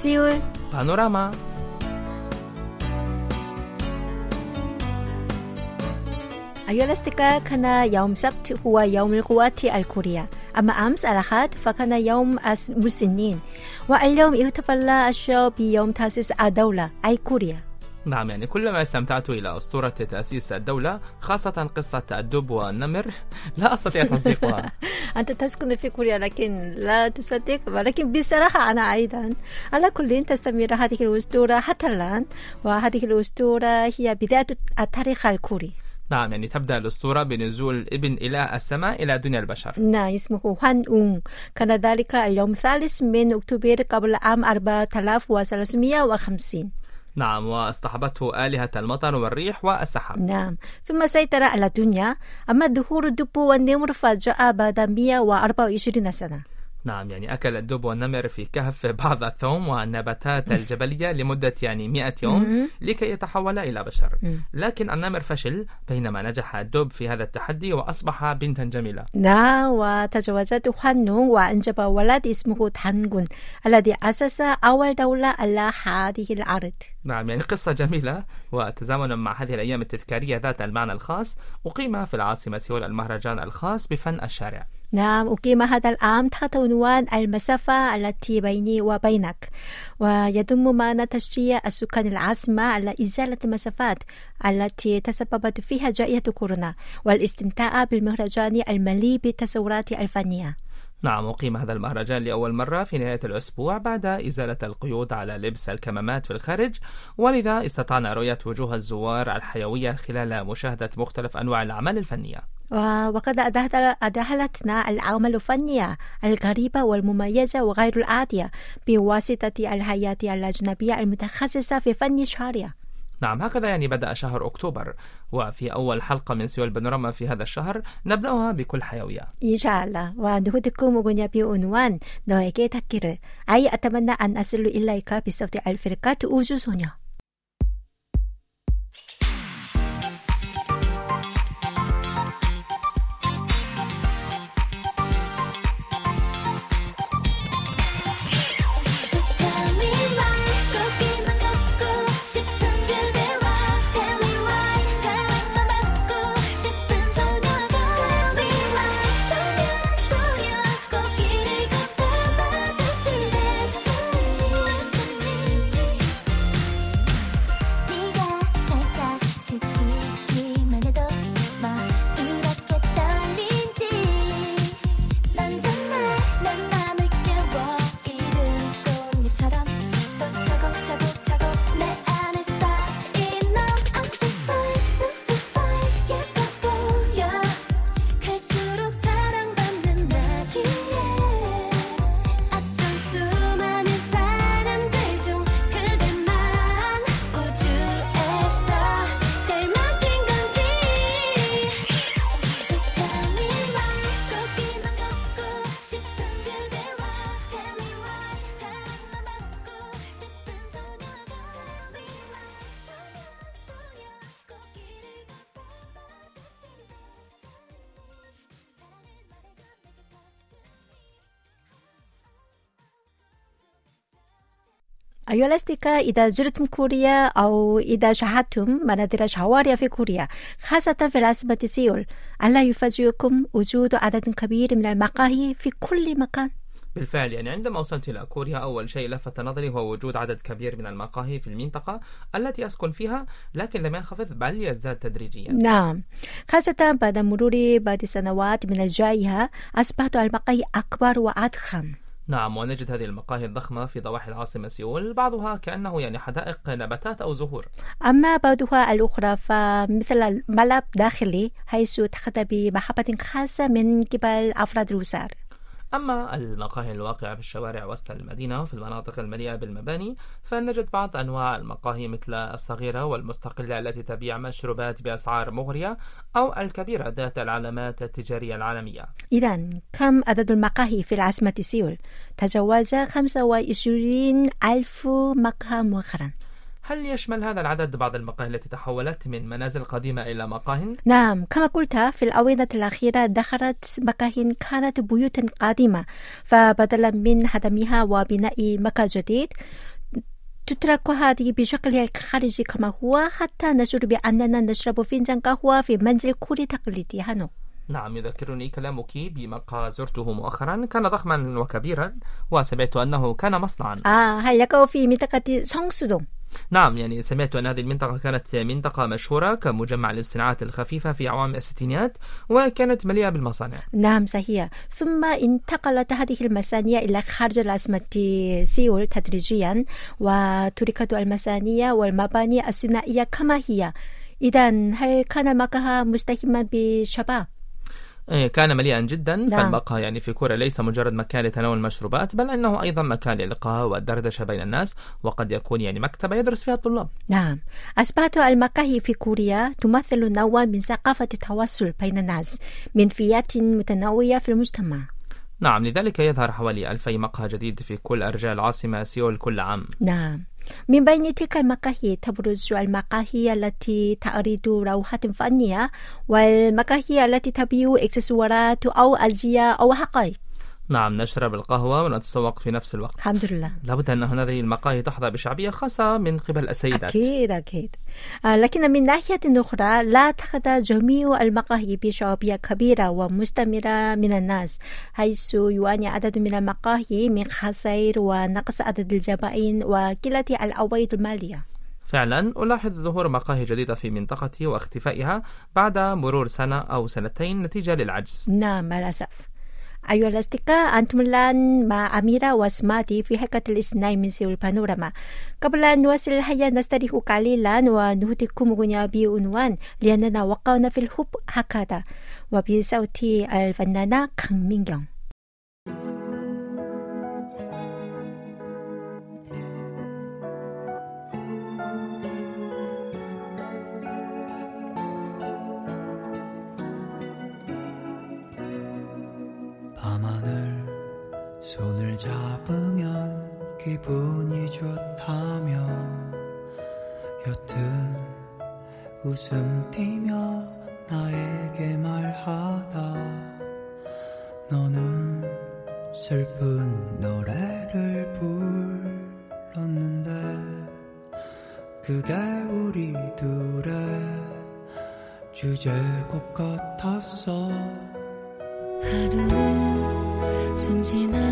سيول بانوراما أيها الأصدقاء كان يوم سبت هو يوم القوات الكورية أما أمس الأحد فكان يوم المسنين واليوم يحتفل الشعب بيوم تأسيس الدولة أي كوريا نعم يعني كلما استمتعت إلى أسطورة تأسيس الدولة خاصة قصة الدب والنمر لا أستطيع تصديقها. أنت تسكن في كوريا لكن لا تصدق ولكن بصراحة أنا أيضا على كل تستمر هذه الأسطورة حتى الآن وهذه الأسطورة هي بداية التاريخ الكوري. نعم يعني تبدأ الأسطورة بنزول ابن إله السماء إلى دنيا البشر. نعم اسمه هوان أون كان ذلك اليوم الثالث من أكتوبر قبل عام 4350 نعم واصطحبته آلهة المطر والريح والسحاب. نعم. ثم سيطر على الدنيا أما ظهور الدب والنمر فجاء بعد 124 سنة. نعم يعني أكل الدب والنمر في كهف بعض الثوم والنباتات الجبلية لمدة يعني 100 يوم لكي يتحول إلى بشر. لكن النمر فشل بينما نجح الدب في هذا التحدي وأصبح بنتا جميلة. نعم وتزوجت حنون وأنجب ولد اسمه تانجون الذي أسس أول دولة على هذه الأرض. نعم يعني قصة جميلة وتزامنا مع هذه الأيام التذكارية ذات المعنى الخاص. أقيم في العاصمة سيول المهرجان الخاص بفن الشارع. نعم أقيم هذا العام تحت عنوان المسافة التي بيني وبينك. ويضم معنا تشجيع السكان العاصمة على إزالة المسافات التي تسببت فيها جائحة كورونا والاستمتاع بالمهرجان المليء بالتصورات الفنية. نعم أقيم هذا المهرجان لأول مرة في نهاية الأسبوع بعد إزالة القيود على لبس الكمامات في الخارج ولذا استطعنا رؤية وجوه الزوار الحيوية خلال مشاهدة مختلف أنواع الأعمال الفنية. وقد أدخلتنا الأعمال الفنية الغريبة والمميزة وغير العادية بواسطة الهيئات الأجنبية المتخصصة في فن الشارع نعم هكذا يعني بدأ شهر أكتوبر وفي أول حلقة من سيول بانوراما في هذا الشهر نبدأها بكل حيوية إن شاء الله ونهدكم أغنية بعنوان 너에게 닿기를 أي أتمنى أن أصل إليك بصوت الفرقة 우주 소녀 أيها الأصدقاء إذا زرتم كوريا أو إذا شاهدتم مناظر شوارع في كوريا خاصة في العاصمة سيول ألا يفاجئكم وجود عدد كبير من المقاهي في كل مكان بالفعل يعني عندما وصلت إلى كوريا أول شيء لفت نظري هو وجود عدد كبير من المقاهي في المنطقة التي أسكن فيها لكن لم ينخفض بل يزداد تدريجيا. نعم. خاصة بعد مرور بعض سنوات من الجائحة أصبحت المقاهي أكبر وأضخم. نعم ونجد هذه المقاهي الضخمة في ضواحي العاصمة سيول بعضها كأنه يعني حدائق نباتات أو زهور. أما بعضها الأخرى فمثل الملعب داخلي حيث تخطى بمحبة خاصة من قبل أفراد الأسر أما المقاهي الواقعة في الشوارع وسط المدينة وفي المناطق المليئة بالمباني فنجد بعض أنواع المقاهي مثل الصغيرة والمستقلة التي تبيع مشروبات بأسعار مغرية أو الكبيرة ذات العلامات التجارية العالمية إذا كم عدد المقاهي في العاصمة سيول؟ تجاوز 25 ألف مقهى مؤخرا هل يشمل هذا العدد بعض المقاهي التي تحولت من منازل قديمة إلى مقاه؟ نعم كما قلت في الآونة الأخيرة دخلت مقاهي كانت بيوتا قديمة فبدلا من هدمها وبناء مقهى جديد تترك هذه بشكل خارجي كما هو حتى نشعر بأننا نشرب فنجان قهوة في منزل كوري تقليدي هانو. نعم يذكرني كلامك بمقهى زرته مؤخرا. كان ضخما وكبيرا وسمعت أنه كان مصنعا. آه هل يقع في منطقة سونغسودونغ نعم يعني سمعت أن هذه المنطقة كانت منطقة مشهورة كمجمع للصناعات الخفيفة في أعوام الستينات وكانت مليئة بالمصانع. نعم صحيح. ثم انتقلت هذه المصانع إلى خارج العاصمة سيول تدريجيا وتركت المصانع والمباني الصناعية كما هي. إذا هل كان المقهى مزدحما بشباب؟ إيه، كان مليئا جدا نعم. فالمقهى يعني في كوريا ليس مجرد مكان لتناول المشروبات بل إنه أيضا مكان للقاء والدردشة بين الناس وقد يكون يعني مكتبة يدرس فيها الطلاب. نعم. أصبحت المقاهي في كوريا تمثل نوعا من ثقافة التواصل بين الناس من فئات متنوعة في المجتمع. نعم لذلك يظهر حوالي ألفي مقهى جديد في كل أرجاء العاصمة سيول كل عام. نعم. من بين تلك المقاهي تبرز المقاهي التي تعرض روحات فنية والمقاهي التي تبيع إكسسوارات أو أزياء أو حقائب نعم نشرب القهوة ونتسوق في نفس الوقت. الحمد لله. لابد أن هذه المقاهي تحظى بشعبية خاصة من قبل السيدات. أكيد أكيد. آه، لكن من ناحية أخرى لا تخضع جميع المقاهي بشعبية كبيرة ومستمرة من الناس حيث يعاني عدد من المقاهي من خسائر ونقص عدد الزبائن وقلة العوائد المالية. فعلا ألاحظ ظهور مقاهي جديدة في منطقتي واختفائها بعد مرور سنة أو سنتين نتيجة للعجز. نعم مع الأسف أيها الأصدقاء أنتم الآن مع أميرة وسماتي في حلقة الاثنين من سيول بانوراما قبل أن نواصل الحياة نستريح قليلا ونهديكم أغنية بعنوان لأننا وقعنا في الحب هكذا وبصوت الفنانة 강민 웃음 띠며 나에게 말하다. 너는 슬픈 노래를 불렀는데 그게 우리 둘의 주제곡 같았어. 하루는 순진한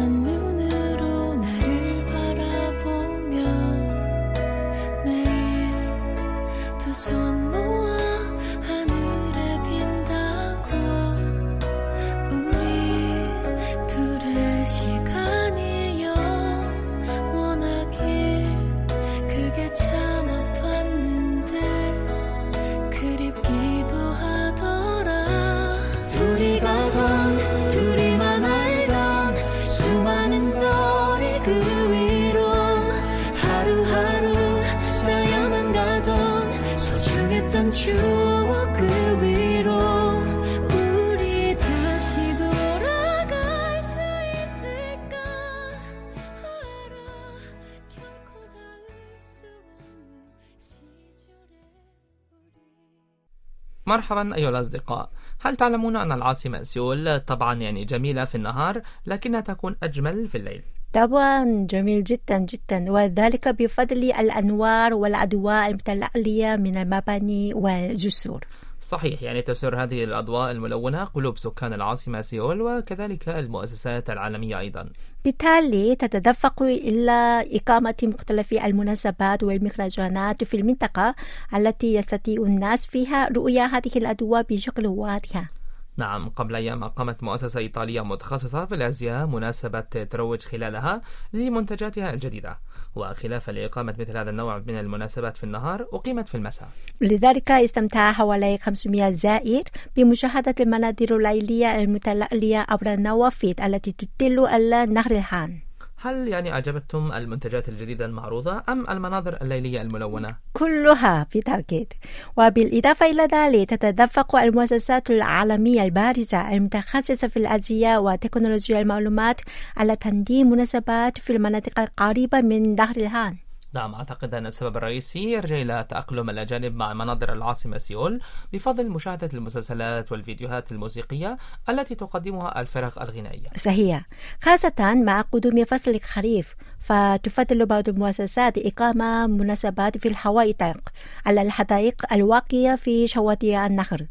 مرحبا أيها الأصدقاء. هل تعلمون أن العاصمة سيول طبعا يعني جميلة في النهار لكنها تكون أجمل في الليل؟ طبعا جميل جدا جدا وذلك بفضل الأنوار والأضواء المتلألية من المباني والجسور. صحيح يعني تسر هذه الأضواء الملونة قلوب سكان العاصمة سيول وكذلك المؤسسات العالمية أيضا. بالتالي تتدفق إلى إقامة مختلف المناسبات والمهرجانات في المنطقة التي يستطيع الناس فيها رؤية هذه الأضواء بشكل واضح. نعم قبل أيام أقامت مؤسسة إيطالية متخصصة في الأزياء مناسبة تروج خلالها لمنتجاتها الجديدة. وخلافا لإقامة مثل هذا النوع من المناسبات في النهار أقيمت في المساء. لذلك استمتع حوالي 500 زائر بمشاهدة المناظر الليلية المتلألية عبر النوافذ التي تطل على نهر الهان هل يعني أعجبتم المنتجات الجديدة المعروضة أم المناظر الليلية الملونة؟ كلها بالتأكيد وبالإضافة إلى ذلك تتدفق المؤسسات العالمية البارزة المتخصصة في الأزياء وتكنولوجيا المعلومات على تنظيم مناسبات في المناطق القريبة من نهر الهان نعم أعتقد أن السبب الرئيسي يرجع إلى تأقلم الأجانب مع مناظر العاصمة سيول بفضل مشاهدة المسلسلات والفيديوهات الموسيقية التي تقدمها الفرق الغنائية. صحيح. خاصة مع قدوم فصل الخريف فتفضل بعض المؤسسات إقامة مناسبات في الطلق على الحدائق الواقعة في شواطئ النهر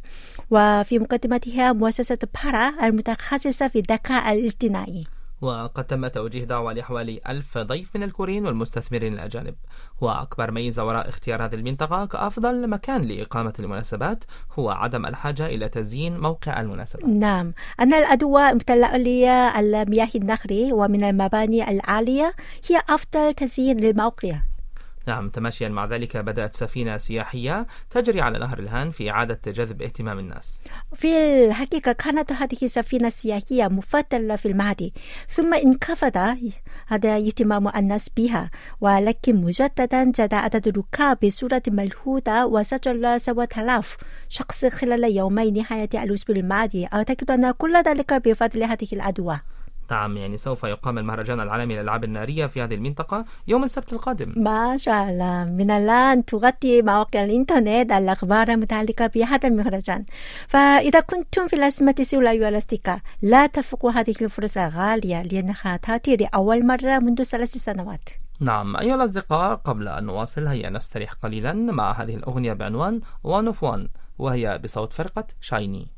وفي مقدمتها مؤسسة بارا المتخصصة في الذكاء الاصطناعي وقد تم توجيه دعوة لحوالي ألف ضيف من الكوريين والمستثمرين الأجانب. وأكبر ميزة وراء اختيار هذه المنطقة كأفضل مكان لإقامة المناسبات هو عدم الحاجة إلى تزيين موقع المناسبة نعم. أن الأدوار المتلألية المياه النهر ومن المباني العالية هي أفضل تزيين للموقع. نعم تماشيا مع ذلك بدأت سفينة سياحية تجري على نهر الهان في إعادة جذب اهتمام الناس. في الحقيقة كانت هذه السفينة السياحية مفضلة في الماضي ثم انخفض هذا اهتمام الناس بها ولكن مجددا زاد عدد الركاب بصورة ملحوظة وسجل 7000 شخص خلال يومي نهاية الأسبوع الماضي. أعتقد أن كل ذلك بفضل هذه الأدوار نعم يعني سوف يقام المهرجان العالمي للألعاب النارية في هذه المنطقة يوم السبت القادم. ما شاء الله. من الآن تغطي مواقع الإنترنت الأخبار المتعلقة بهذا المهرجان. فإذا كنتم في الأزمة سيولا أيها الأصدقاء لا تفوقوا هذه الفرصة غالية لأنها تأتي لأول مرة منذ ثلاث سنوات. نعم أيها الأصدقاء قبل أن نواصل هيا نستريح قليلا مع هذه الأغنية بعنوان One of One وهي بصوت فرقة شايني.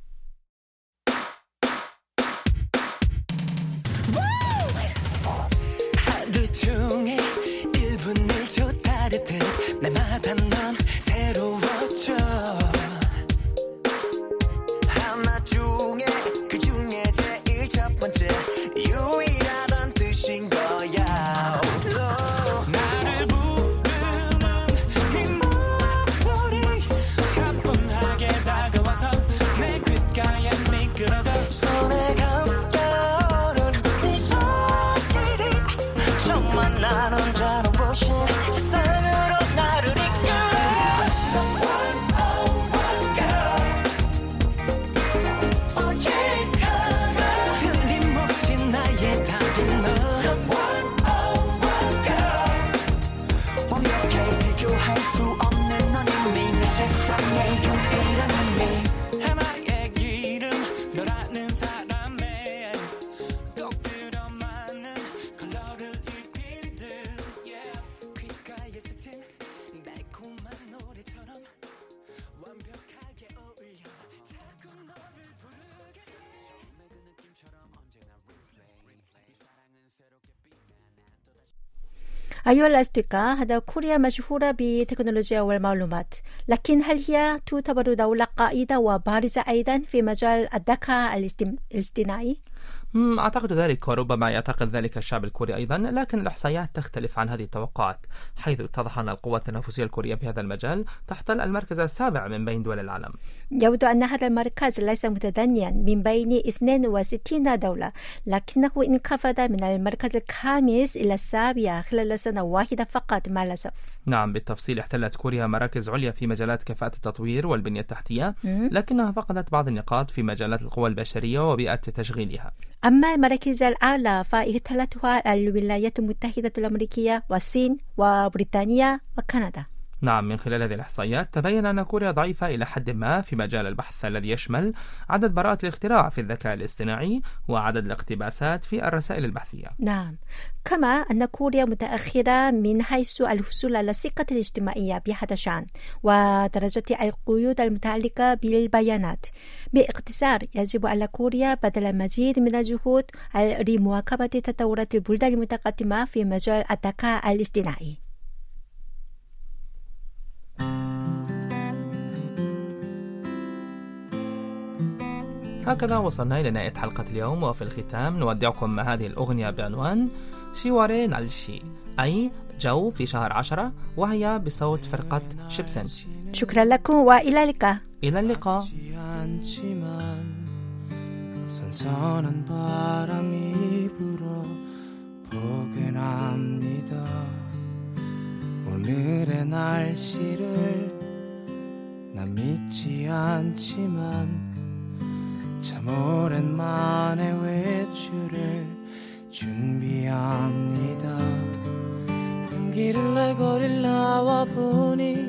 أيها الأصدقاء هذا كوريا مشهورة بتكنولوجيا والمعلومات لكن هل هي تعتبر دولة قائدة وبارزة أيضا في مجال الذكاء الاصطن- الاصطناعي؟ أعتقد ذلك وربما يعتقد ذلك الشعب الكوري أيضا لكن الإحصائيات تختلف عن هذه التوقعات حيث اتضح أن القوة التنافسية الكورية في هذا المجال تحتل المركز السابع من بين دول العالم. يبدو أن هذا المركز ليس متدنيا من بين 62 دولة لكنه انخفض من المركز الخامس إلى السابع خلال سنة واحدة فقط مع الأسف نعم بالتفصيل احتلت كوريا مراكز عليا في مجالات كفاءة التطوير والبنية التحتية لكنها فقدت بعض النقاط في مجالات القوى البشرية وبيئة تشغيلها. أما المراكز الأعلى فاحتلتها الولايات المتحدة الأمريكية والصين وبريطانيا وكندا. نعم من خلال هذه الإحصائيات تبين أن كوريا ضعيفة إلى حد ما في مجال البحث الذي يشمل عدد براءة الاختراع في الذكاء الاصطناعي وعدد الاقتباسات في الرسائل البحثية. نعم كما أن كوريا متأخرة من حيث الحصول على الثقة الاجتماعية بهذا الشأن ودرجة القيود المتعلقة بالبيانات. باختصار يجب على كوريا بذل المزيد من الجهود لمواكبة تطورات البلدان المتقدمة في مجال الذكاء الاصطناعي. هكذا وصلنا إلى نهاية حلقة اليوم وفي الختام نودعكم مع هذه الأغنية بعنوان شيواري نالشي أي جو في شهر عشرة وهي بصوت فرقة شيبسنشي شكرا لكم وإلى اللقاء إلى اللقاء 않지만 선선한 바람이 불어 보긴 합니다 오늘의 날씨를 난 믿지 않지만 참 오랜만에 외출을 준비합니다. 용기를 내거릴 보니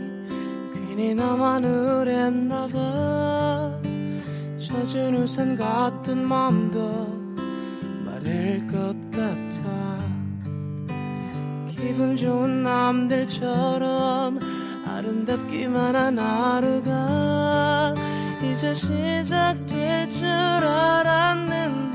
괜히 나만 우랬나 봐. 젖은 우산 같은 맘도 마를 것 같아 기분 좋은 남들처럼 아름답기만 한 하루가 이제 시작될 줄 알았는데